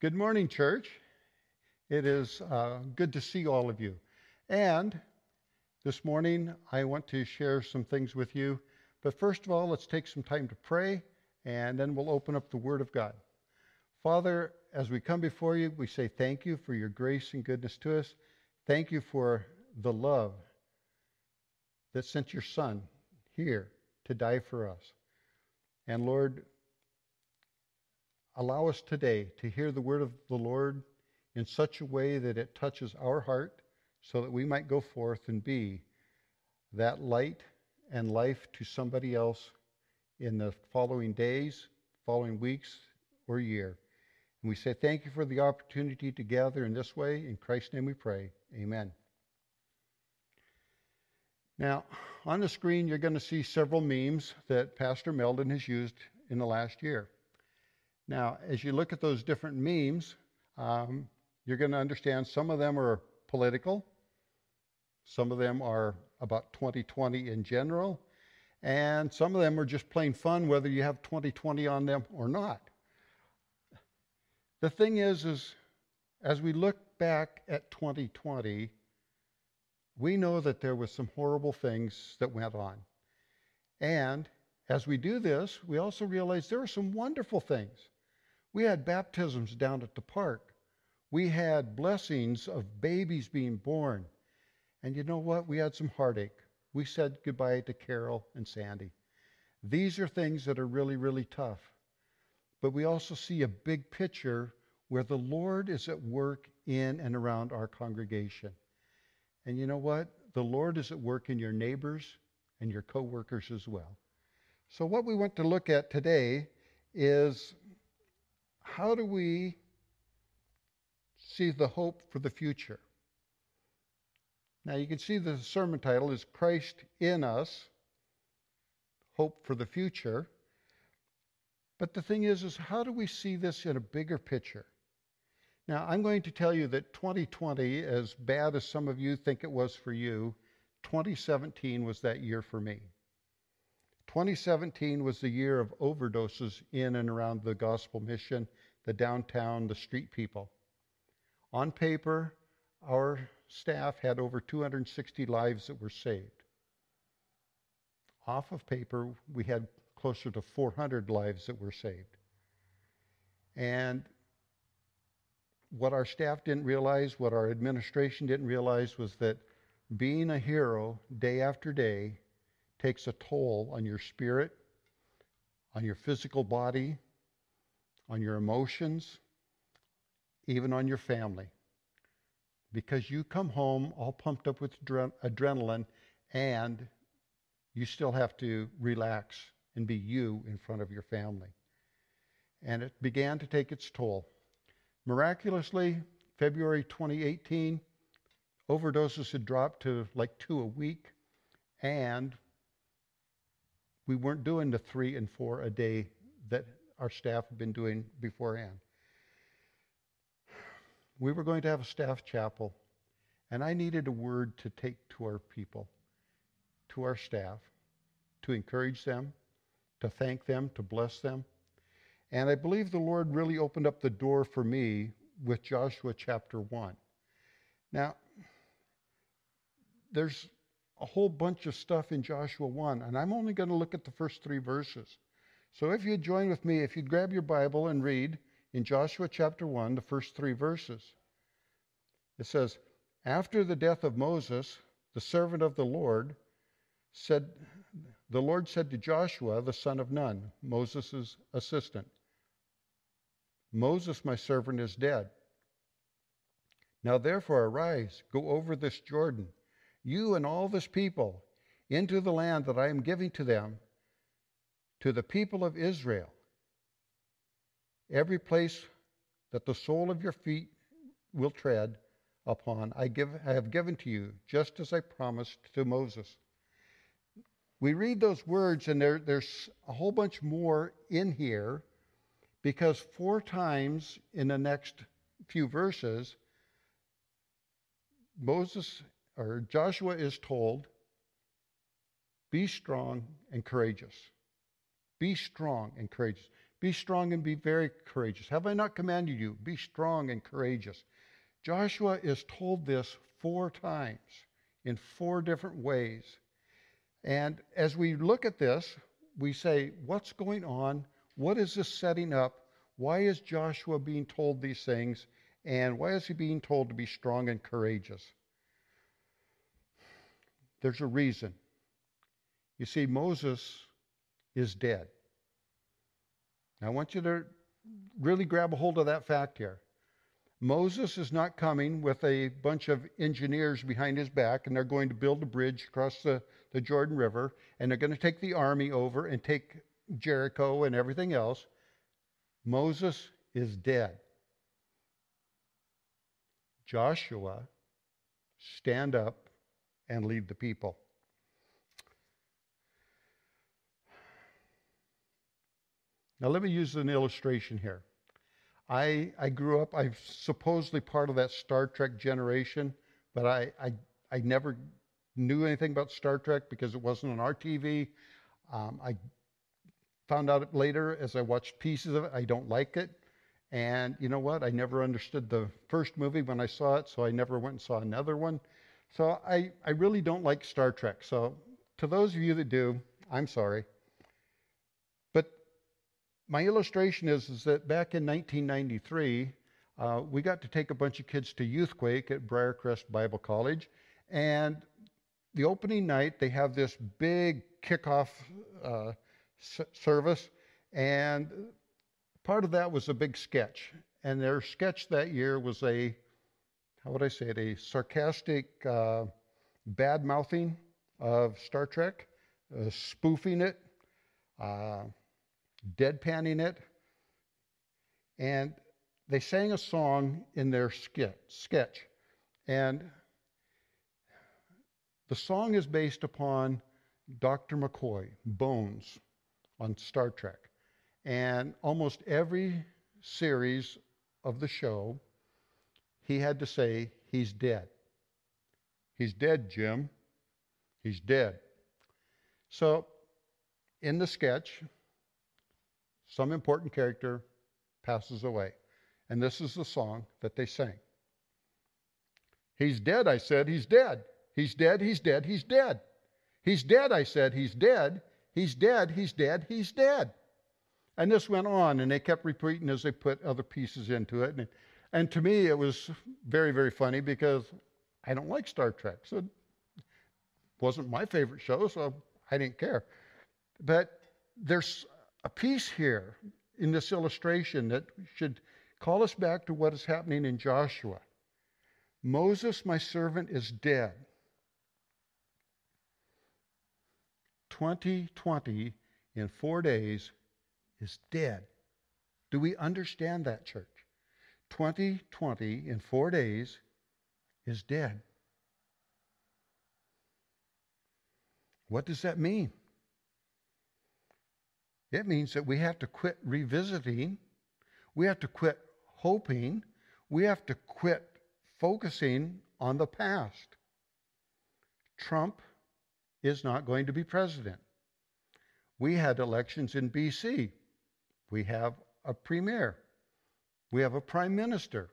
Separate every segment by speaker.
Speaker 1: Good morning, church. It is uh, good to see all of you. And this morning, I want to share some things with you. But first of all, let's take some time to pray, and then we'll open up the Word of God. Father, as we come before you, we say thank you for your grace and goodness to us. Thank you for the love that sent your Son here to die for us. And Lord, allow us today to hear the word of the Lord in such a way that it touches our heart so that we might go forth and be that light and life to somebody else in the following days, following weeks, or year. And we say thank you for the opportunity to gather in this way. In Christ's name we pray. Amen. Now, on the screen, you're going to see several memes that Pastor Meldon has used in the last year. Now, as you look at those different memes, um, you're going to understand some of them are political, some of them are about 2020 in general, and some of them are just plain fun, whether you have 2020 on them or not. The thing is, is as we look back at 2020, we know that there was some horrible things that went on. And as we do this, we also realize there are some wonderful things. We had baptisms down at the park. We had blessings of babies being born. And you know what? We had some heartache. We said goodbye to Carol and Sandy. These are things that are really, really tough. But we also see a big picture where the Lord is at work in and around our congregation. And you know what? The Lord is at work in your neighbors and your coworkers as well. So, what we want to look at today is how do we see the hope for the future? Now, you can see the sermon title is Christ in Us, Hope for the Future. But the thing is, is how do we see this in a bigger picture? Now, I'm going to tell you that 2020, as bad as some of you think it was for you, 2017 was that year for me. 2017 was the year of overdoses in and around the gospel mission, the downtown, the street people. On paper, our staff had over 260 lives that were saved. Off of paper, we had closer to 400 lives that were saved. And what our staff didn't realize, what our administration didn't realize, was that being a hero day after day takes a toll on your spirit, on your physical body, on your emotions, even on your family. Because you come home all pumped up with adrenaline and you still have to relax and be you in front of your family. And it began to take its toll. Miraculously, February 2018, overdoses had dropped to like two a week, and we weren't doing the three and four a day that our staff had been doing beforehand. We were going to have a staff chapel, and I needed a word to take to our people, to our staff, to encourage them, to thank them, to bless them. And I believe the Lord really opened up the door for me with Joshua chapter 1. Now, there's a whole bunch of stuff in Joshua 1, and I'm only going to look at the first three verses. So if you'd join with me, if you'd grab your Bible and read in Joshua chapter 1, the first three verses, it says, After the death of Moses, the servant of the Lord, said, the Lord said to Joshua, the son of Nun, Moses' assistant, Moses, my servant, is dead. Now therefore arise, go over this Jordan, you and all this people, into the land that I am giving to them, to the people of Israel. Every place that the sole of your feet will tread upon, I, give, I have given to you, just as I promised to Moses. We read those words, and there, there's a whole bunch more in here because four times in the next few verses, Moses or Joshua is told, be strong and courageous. Be strong and courageous. Be strong and be very courageous. Have I not commanded you? Be strong and courageous. Joshua is told this four times in four different ways. And as we look at this, we say, what's going on? What is this setting up? Why is Joshua being told these things? And why is he being told to be strong and courageous? There's a reason. You see, Moses is dead. Now, I want you to really grab a hold of that fact here. Moses is not coming with a bunch of engineers behind his back, and they're going to build a bridge across the, the Jordan River, and they're going to take the army over and take Jericho and everything else. Moses is dead. Joshua, stand up and lead the people. Now, let me use an illustration here. I, I grew up, I'm supposedly part of that Star Trek generation, but I, I, I never knew anything about Star Trek because it wasn't on our TV. Um, I found out later as I watched pieces of it, I don't like it. And you know what? I never understood the first movie when I saw it, so I never went and saw another one. So I, I really don't like Star Trek. So to those of you that do, I'm sorry. But my illustration is, is that back in 1993, uh, we got to take a bunch of kids to Youthquake at Briarcrest Bible College. And the opening night, they have this big kickoff uh, s- service. And part of that was a big sketch. And their sketch that year was a, how would I say it, a sarcastic uh, bad mouthing of Star Trek, uh, spoofing it, uh, deadpanning it. And they sang a song in their skit, sketch. And the song is based upon Dr. McCoy, Bones, on Star Trek. And almost every series of the show, he had to say, He's dead. He's dead, Jim. He's dead. So, in the sketch, some important character passes away. And this is the song that they sang. He's dead, I said, he's dead. He's dead, he's dead, he's dead. He's dead, I said, he's dead. He's dead, he's dead, he's dead. And this went on, and they kept repeating as they put other pieces into it. And, and to me, it was very, very funny because I don't like Star Trek. So it wasn't my favorite show, so I didn't care. But there's a piece here in this illustration that should call us back to what is happening in Joshua. Moses, my servant, is dead. 2020, in four days, is dead. Do we understand that, church? 2020 in four days is dead. What does that mean? It means that we have to quit revisiting, we have to quit hoping, we have to quit focusing on the past. Trump is not going to be president. We had elections in BC. We have a premier. We have a prime minister.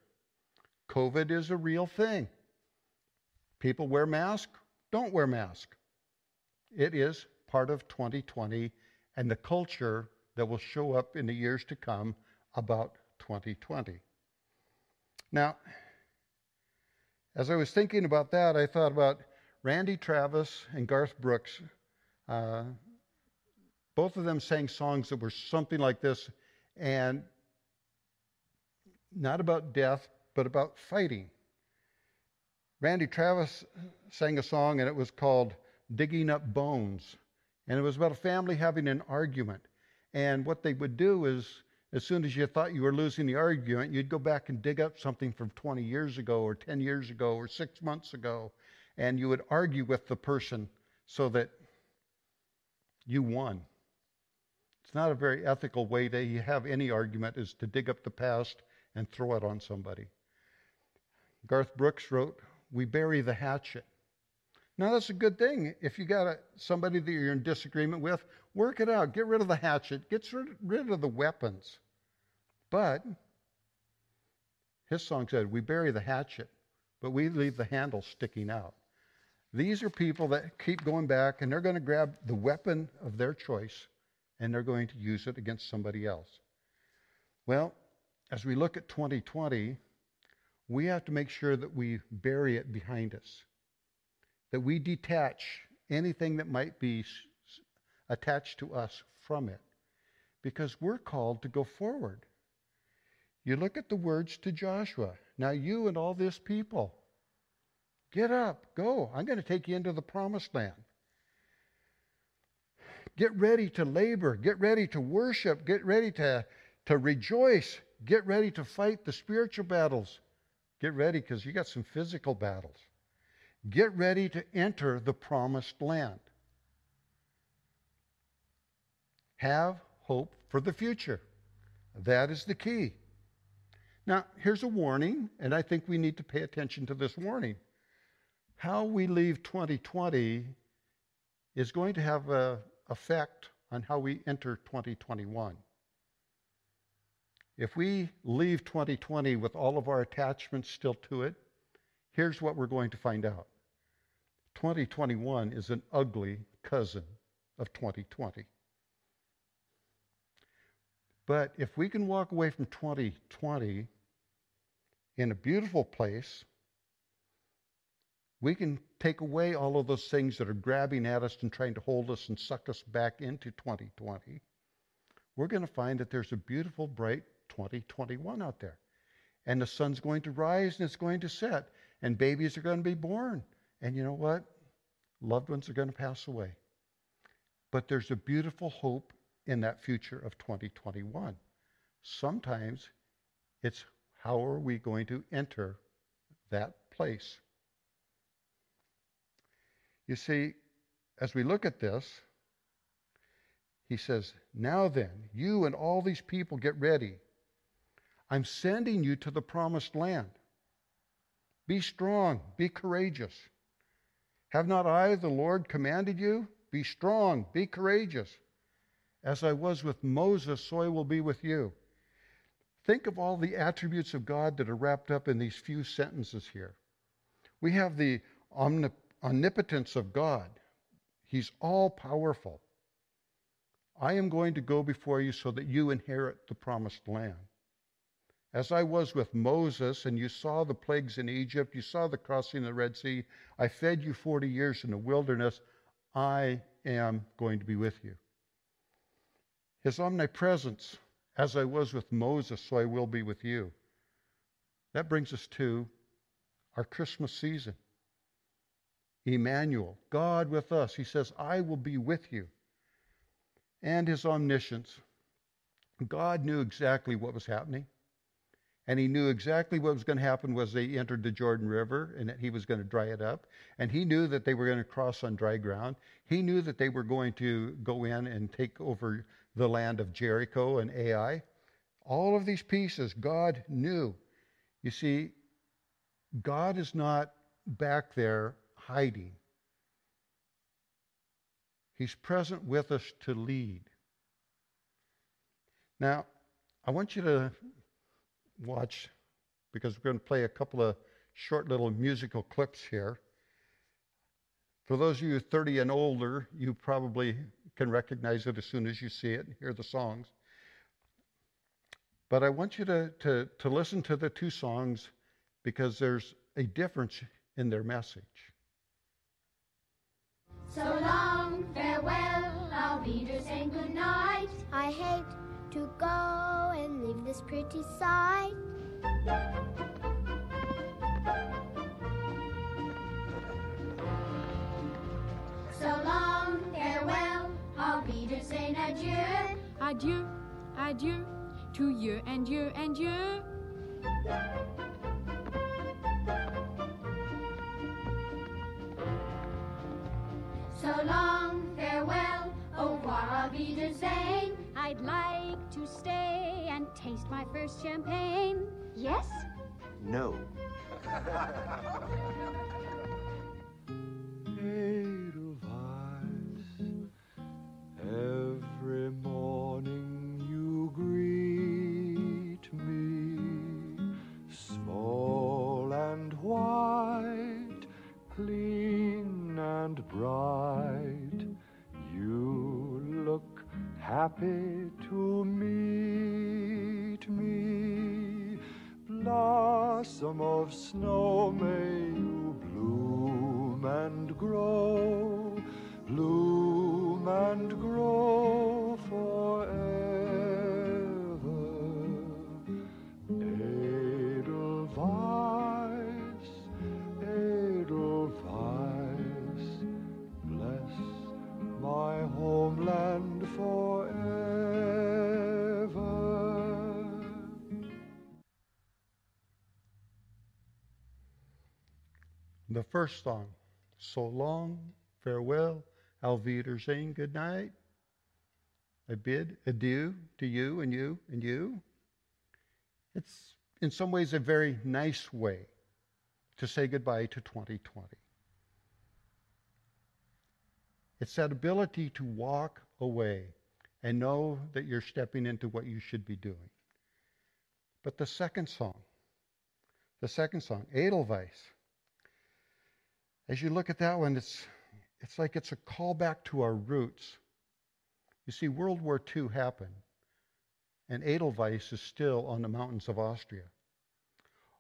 Speaker 1: COVID is a real thing. People wear masks, don't wear masks. It is part of 2020 and the culture that will show up in the years to come about 2020. Now, as I was thinking about that, I thought about Randy Travis and Garth Brooks. Uh, both of them sang songs that were something like this, and not about death, but about fighting. Randy Travis sang a song, and it was called Digging Up Bones. And it was about a family having an argument. And what they would do is, as soon as you thought you were losing the argument, you'd go back and dig up something from 20 years ago, or 10 years ago, or six months ago, and you would argue with the person so that you won. It's not a very ethical way to have any argument is to dig up the past and throw it on somebody. Garth Brooks wrote, We bury the hatchet. Now, that's a good thing. If you got a, somebody that you're in disagreement with, work it out. Get rid of the hatchet, get rid of the weapons. But his song said, We bury the hatchet, but we leave the handle sticking out. These are people that keep going back and they're going to grab the weapon of their choice and they're going to use it against somebody else. Well, as we look at 2020, we have to make sure that we bury it behind us, that we detach anything that might be attached to us from it, because we're called to go forward. You look at the words to Joshua. Now, you and all this people, Get up, go. I'm going to take you into the promised land. Get ready to labor. Get ready to worship. Get ready to, to rejoice. Get ready to fight the spiritual battles. Get ready because you got some physical battles. Get ready to enter the promised land. Have hope for the future. That is the key. Now, here's a warning, and I think we need to pay attention to this warning how we leave 2020 is going to have an effect on how we enter 2021. If we leave 2020 with all of our attachments still to it, here's what we're going to find out 2021 is an ugly cousin of 2020. But if we can walk away from 2020 in a beautiful place, we can take away all of those things that are grabbing at us and trying to hold us and suck us back into 2020. We're going to find that there's a beautiful, bright 2021 out there. And the sun's going to rise and it's going to set, and babies are going to be born. And you know what? Loved ones are going to pass away. But there's a beautiful hope in that future of 2021. Sometimes it's how are we going to enter that place? You see, as we look at this, he says, Now then, you and all these people get ready. I'm sending you to the promised land. Be strong, be courageous. Have not I, the Lord, commanded you? Be strong, be courageous. As I was with Moses, so I will be with you. Think of all the attributes of God that are wrapped up in these few sentences here. We have the omnipotence of God. He's all powerful. I am going to go before you so that you inherit the promised land. As I was with Moses, and you saw the plagues in Egypt, you saw the crossing of the Red Sea, I fed you 40 years in the wilderness. I am going to be with you. His omnipresence, as I was with Moses, so I will be with you. That brings us to our Christmas season. Emmanuel, God with us. He says, I will be with you. And his omniscience. God knew exactly what was happening. And he knew exactly what was going to happen was they entered the Jordan River and that he was going to dry it up. And he knew that they were going to cross on dry ground. He knew that they were going to go in and take over the land of Jericho and Ai. All of these pieces God knew. You see, God is not back there hiding. He's present with us to lead. Now, I want you to watch because we're going to play a couple of short little musical clips here. For those of you 30 and older, you probably can recognize it as soon as you see it and hear the songs. But I want you to, to, to listen to the two songs because there's a difference in their message.
Speaker 2: So long, farewell, I'll be to saying good night.
Speaker 3: I hate to go and leave this pretty sight.
Speaker 2: So long, farewell, I'll be to saying adieu.
Speaker 4: Adieu, adieu, to you and you and you.
Speaker 2: So long, farewell, au revoir, auf Wiedersehen.
Speaker 4: I'd like to stay and taste my first champagne. Yes?
Speaker 5: No. happy
Speaker 1: first song, So Long, Farewell, Auf Wiedersehen, Good Night. I bid adieu to you and you and you. It's in some ways a very nice way to say goodbye to 2020. It's that ability to walk away and know that you're stepping into what you should be doing. But the second song, the second song, Edelweiss, as you look at that one, it's, it's like it's a callback to our roots. You see, World War II happened, and Edelweiss is still on the mountains of Austria.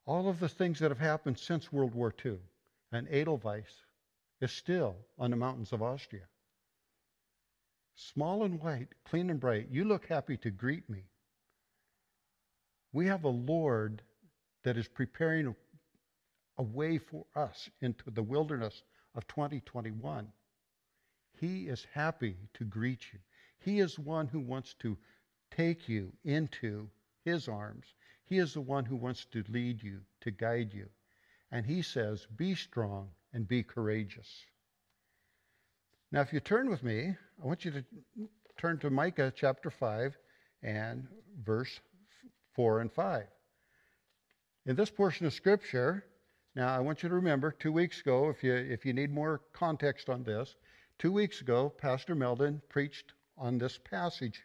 Speaker 1: All of the things that have happened since World War II, and Edelweiss is still on the mountains of Austria. Small and white, clean and bright, you look happy to greet me. We have a Lord that is preparing a, way for us into the wilderness of 2021. He is happy to greet you. He is one who wants to take you into his arms. He is the one who wants to lead you, to guide you. And he says, Be strong and be courageous. Now, if you turn with me, I want you to turn to Micah chapter 5 and verse 4 and 5. In this portion of Scripture, now I want you to remember two weeks ago, if you, if you need more context on this, two weeks ago, Pastor Meldon preached on this passage.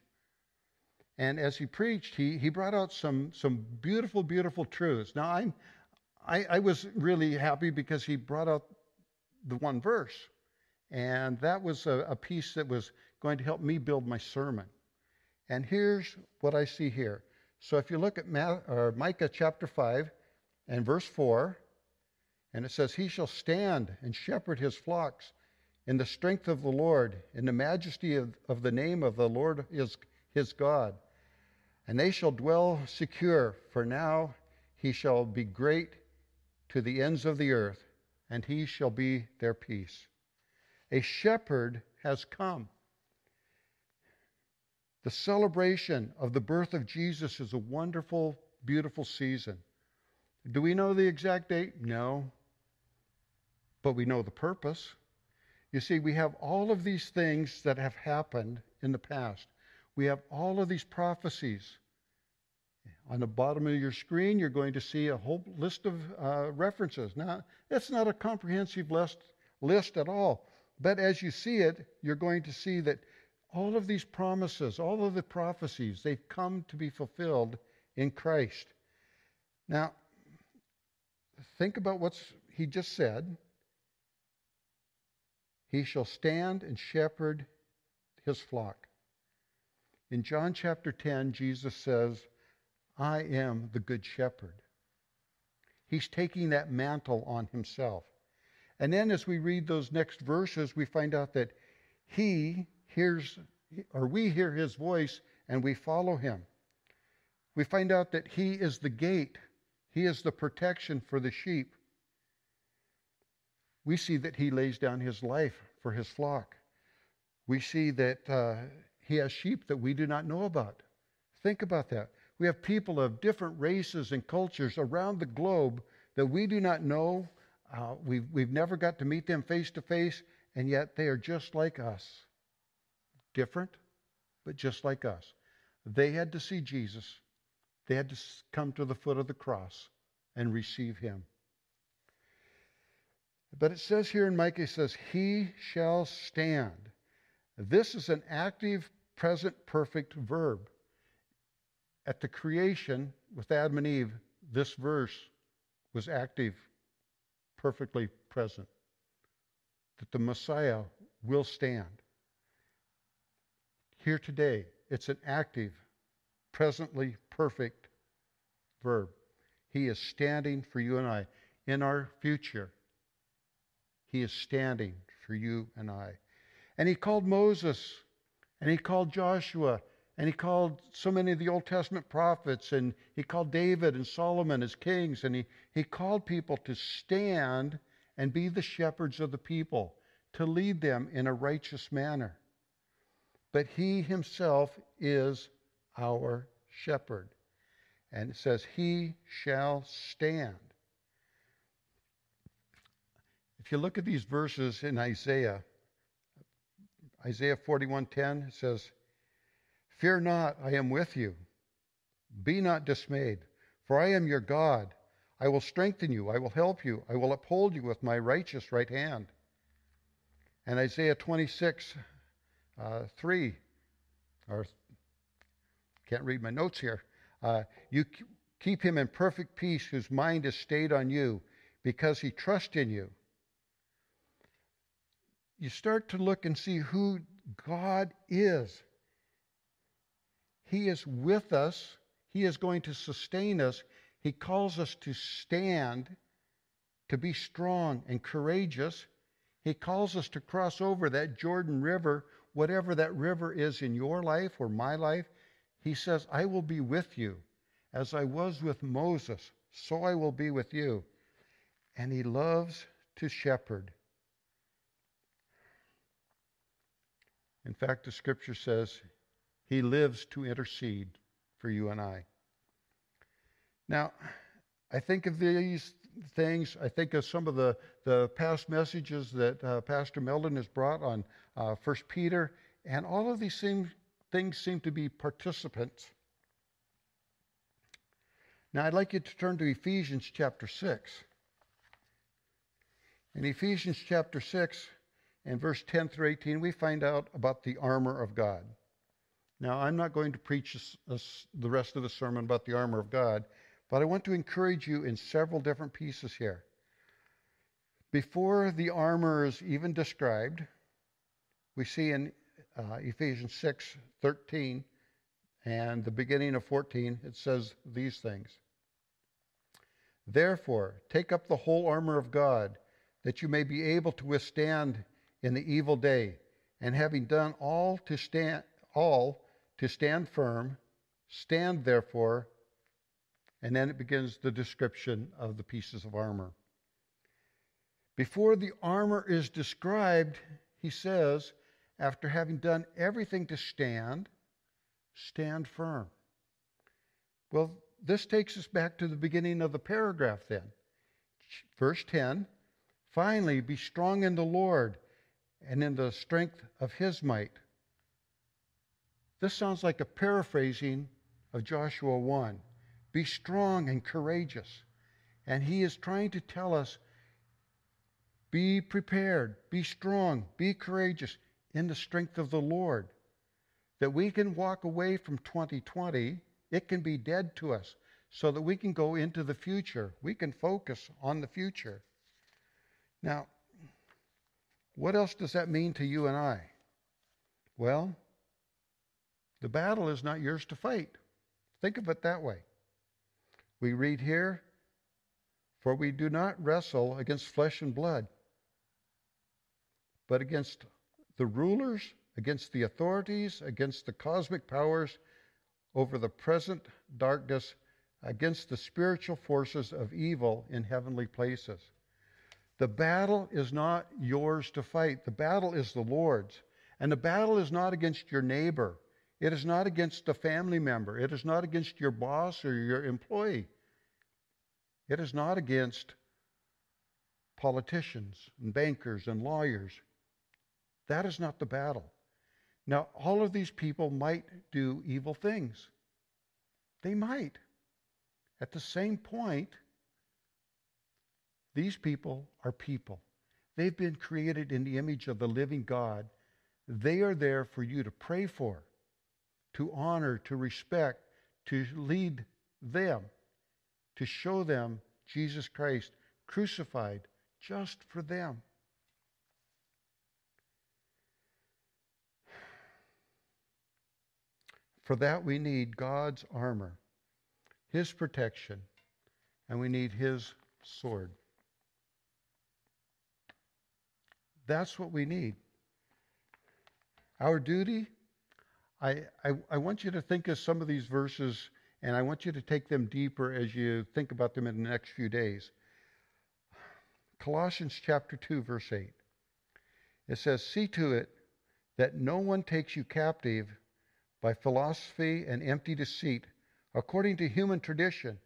Speaker 1: And as he preached, he, he brought out some, some beautiful, beautiful truths. Now, I'm, I, I was really happy because he brought out the one verse. And that was a, a piece that was going to help me build my sermon. And here's what I see here. So if you look at Ma- Micah chapter 5 and verse 4, and it says, He shall stand and shepherd his flocks in the strength of the Lord, in the majesty of, of the name of the Lord his, his God. And they shall dwell secure, for now he shall be great to the ends of the earth, and he shall be their peace. A shepherd has come. The celebration of the birth of Jesus is a wonderful, beautiful season. Do we know the exact date? No. But we know the purpose. You see, we have all of these things that have happened in the past. We have all of these prophecies. On the bottom of your screen, you're going to see a whole list of uh, references. Now, it's not a comprehensive list, list at all, but as you see it, you're going to see that all of these promises, all of the prophecies, they've come to be fulfilled in Christ. Now, think about what he just said. He shall stand and shepherd his flock. In John chapter 10, Jesus says, I am the good shepherd. He's taking that mantle on himself. And then as we read those next verses, we find out that he hears, or we hear his voice and we follow him. We find out that he is the gate, he is the protection for the sheep. We see that he lays down his life for his flock. We see that uh, he has sheep that we do not know about. Think about that. We have people of different races and cultures around the globe that we do not know. Uh, we've, we've never got to meet them face to face, and yet they are just like us. Different, but just like us. They had to see Jesus, they had to come to the foot of the cross and receive him. But it says here in Micah, it says, He shall stand. This is an active, present, perfect verb. At the creation with Adam and Eve, this verse was active, perfectly present. That the Messiah will stand. Here today, it's an active, presently perfect verb. He is standing for you and I. In our future, He is standing for you and I. And He called Moses, and He called Joshua, and He called so many of the Old Testament prophets, and He called David and Solomon as kings, and He, he called people to stand and be the shepherds of the people, to lead them in a righteous manner. But He Himself is our shepherd. And it says, He shall stand. You look at these verses in Isaiah, Isaiah 41:10 says, "Fear not, I am with you. Be not dismayed, for I am your God. I will strengthen you, I will help you, I will uphold you with my righteous right hand." And Isaiah 26, uh, 3, or can't read my notes here. Uh, you keep him in perfect peace whose mind is stayed on you because he trusts in you. You start to look and see who God is. He is with us, He is going to sustain us. He calls us to stand, to be strong and courageous. He calls us to cross over that Jordan River, whatever that river is in your life or my life. He says, I will be with you. As I was with Moses, so I will be with you. And he loves to shepherd. In fact, the scripture says he lives to intercede for you and I. Now, I think of these things, I think of some of the, the past messages that uh, Pastor Meldon has brought on uh, 1 Peter, and all of these things seem to be participants now, I'd like you to turn to Ephesians chapter 6. In Ephesians chapter 6 and verse 10 through 18, we find out about the armor of God. Now, I'm not going to preach this, this, the rest of the sermon about the armor of God, but I want to encourage you in several different pieces here. Before the armor is even described, we see in uh, Ephesians 6 13 and the beginning of 14, it says these things Therefore, take up the whole armor of God, that you may be able to withstand in the evil day, and having done all to stand all to stand firm, stand therefore, and then it begins the description of the pieces of armor. Before the armor is described, he says, after having done everything to stand, stand firm. Well, this takes us back to the beginning of the paragraph then. Verse 10 Finally, be strong in the Lord and in the strength of his might. This sounds like a paraphrasing of Joshua 1. Be strong and courageous. And he is trying to tell us be prepared, be strong, be courageous in the strength of the Lord. That we can walk away from 2020 it can be dead to us so that we can go into the future. We can focus on the future. Now, what else does that mean to you and I? Well, the battle is not yours to fight. Think of it that way. We read here, For we do not wrestle against flesh and blood, but against the rulers, against the authorities, against the cosmic powers over the present darkness against the spiritual forces of evil in heavenly places. The battle is not yours to fight, the battle is the Lord's. And the battle is not against your neighbor, it is not against a family member, it is not against your boss or your employee, it is not against politicians and bankers and lawyers. That is not the battle. Now, all of these people might do evil things. They might. At the same point, these people are people. They've been created in the image of the living God. They are there for you to pray for, to honor, to respect, to lead them, to show them Jesus Christ crucified just for them. For that, we need God's armor, His protection, and we need His sword. That's what we need. Our duty, I, I, I, want you to think of some of these verses, and I want you to take them deeper as you think about them in the next few days. Colossians chapter 2, verse 8. It says, See to it that no one takes you captive by philosophy and empty deceit, according to human tradition,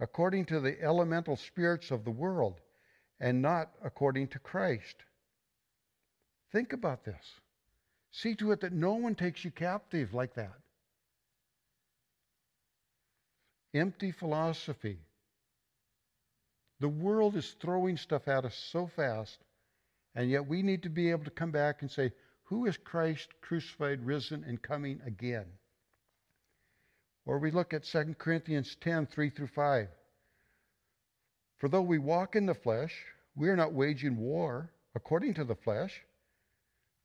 Speaker 1: according to the elemental spirits of the world, and not according to Christ. Think about this. See to it that no one takes you captive like that. Empty philosophy. The world is throwing stuff at us so fast, and yet we need to be able to come back and say, Who is Christ crucified, risen, and coming again? Or we look at 2 Corinthians 10 3 through 5. For though we walk in the flesh, we are not waging war according to the flesh.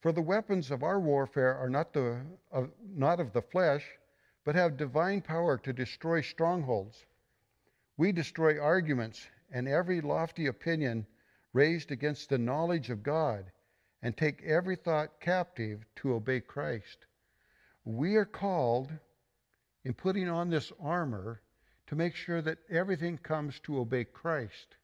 Speaker 1: For the weapons of our warfare are not, the, not of the flesh, but have divine power to destroy strongholds. We destroy arguments and every lofty opinion raised against the knowledge of God, and take every thought captive to obey Christ. We are called, in putting on this armor, to make sure that everything comes to obey Christ.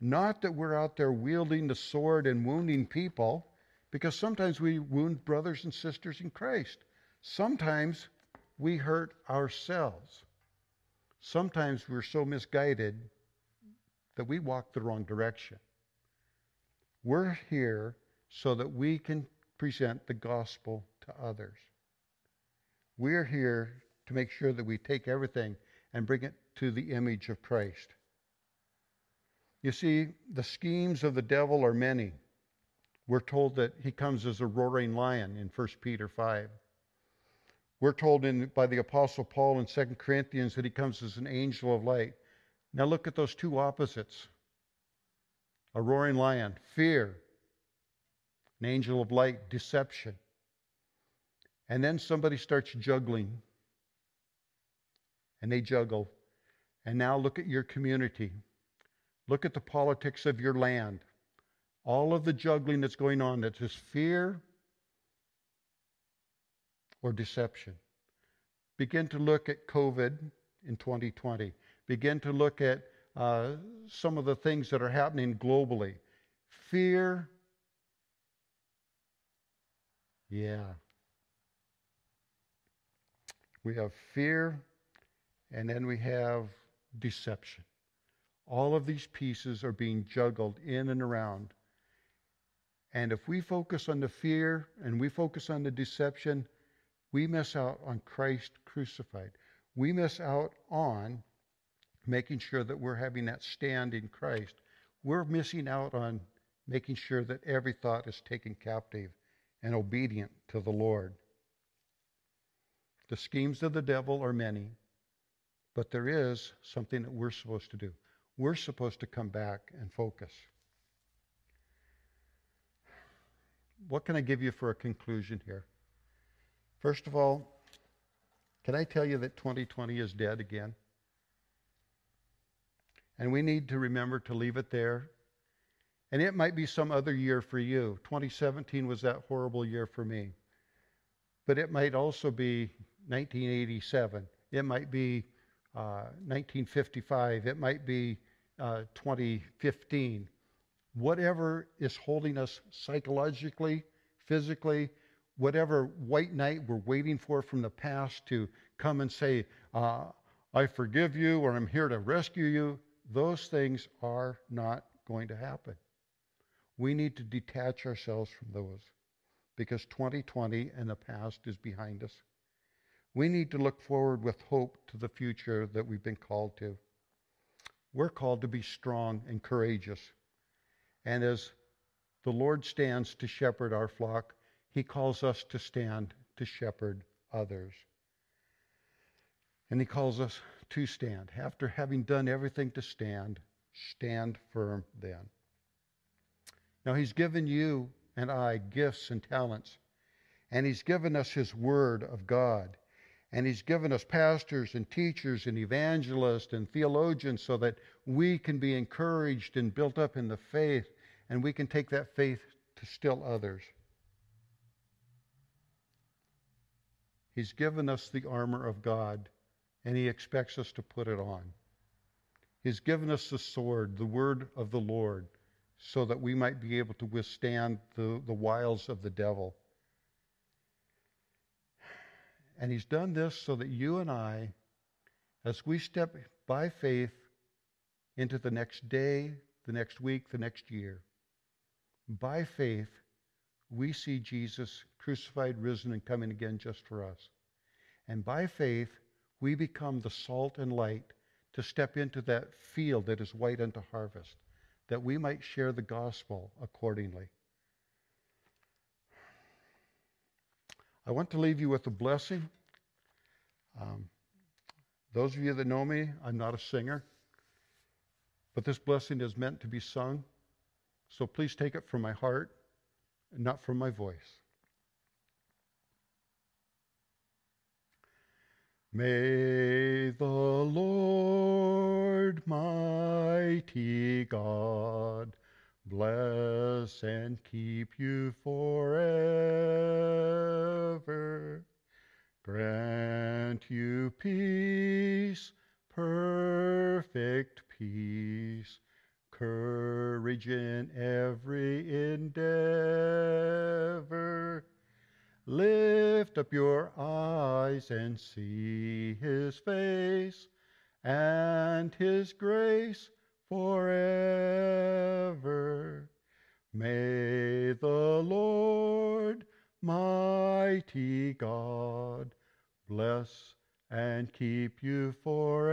Speaker 1: Not that we're out there wielding the sword and wounding people because sometimes we wound brothers and sisters in Christ. Sometimes we hurt ourselves. Sometimes we're so misguided that we walk the wrong direction. We're here so that we can present the gospel to others. We're here to make sure that we take everything and bring it to the image of Christ. You see, the schemes of the devil are many. We're told that he comes as a roaring lion in 1 Peter 5. We're told in, by the Apostle Paul in 2 Corinthians that he comes as an angel of light. Now look at those two opposites a roaring lion, fear, an angel of light, deception. And then somebody starts juggling, and they juggle. And now look at your community. Look at the politics of your land all of the juggling that's going on that's just fear or deception. Begin to look at COVID in 2020. Begin to look at uh, some of the things that are happening globally. Fear. Yeah. We have fear, and then we have deception. All of these pieces are being juggled in and around and if we focus on the fear and we focus on the deception, we miss out on Christ crucified. We miss out on making sure that we're having that stand in Christ. We're missing out on making sure that every thought is taken captive and obedient to the Lord. The schemes of the devil are many, but there is something that we're supposed to do. We're supposed to come back and focus. What can I give you for a conclusion here? First of all, can I tell you that 2020 is dead again? And we need to remember to leave it there. And it might be some other year for you. 2017 was that horrible year for me. But it might also be 1987. It might be uh, 1955. It might be uh, 2015 whatever is holding us psychologically, physically, whatever white knight we're waiting for from the past to come and say, uh, I forgive you or I'm here to rescue you, those things are not going to happen. We need to detach ourselves from those because 2020 and the past is behind us. We need to look forward with hope to the future that we've been called to. We're called to be strong and courageous. And as the Lord stands to shepherd our flock, he calls us to stand to shepherd others. And he calls us to stand. After having done everything to stand, stand firm then. Now, he's given you and I gifts and talents, and he's given us his word of God. And He's given us pastors and teachers and evangelists and theologians so that we can be encouraged and built up in the faith and we can take that faith to still others. He's given us the armor of God and He expects us to put it on. He's given us the sword, the word of the Lord, so that we might be able to withstand the, the wiles of the devil. And He's done this so that you and I, as we step by faith into the next day, the next week, the next year, by faith, we see Jesus crucified, risen, and coming again just for us. And by faith, we become the salt and light to step into that field that is white unto harvest, that we might share the gospel accordingly. I want to leave you with a blessing. Um, those of you that know me, I'm not a singer, but this blessing is meant to be sung. So please take it from my heart and not from my voice. May the Lord mighty God bless and keep you forever. Grant you peace, perfect peace, courage in every endeavor Lift up your eyes and see his face and his grace forever. May the Lord, mighty God, bless and keep you forever.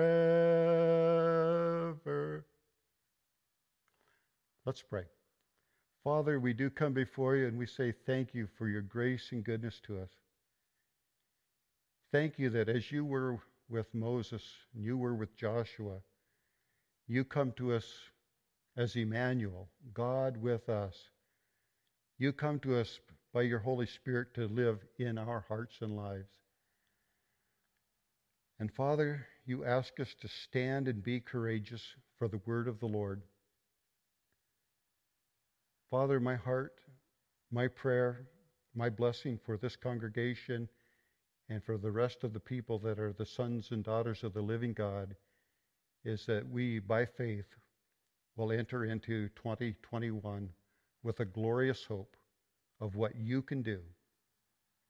Speaker 1: Let's pray. Father, we do come before you and we say thank you for your grace and goodness to us. Thank you that as you were with Moses and you were with Joshua, you come to us as Emmanuel, God with us. You come to us by your Holy Spirit to live in our hearts and lives. And Father, you ask us to stand and be courageous for the word of the Lord. Father, my heart, my prayer, my blessing for this congregation and for the rest of the people that are the sons and daughters of the living God is that we, by faith, will enter into 2021 with a glorious hope of what you can do.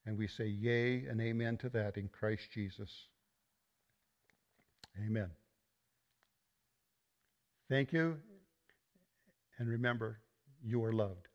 Speaker 1: And we say yea and amen to that in Christ Jesus. Amen. Thank you. And remember, you are loved.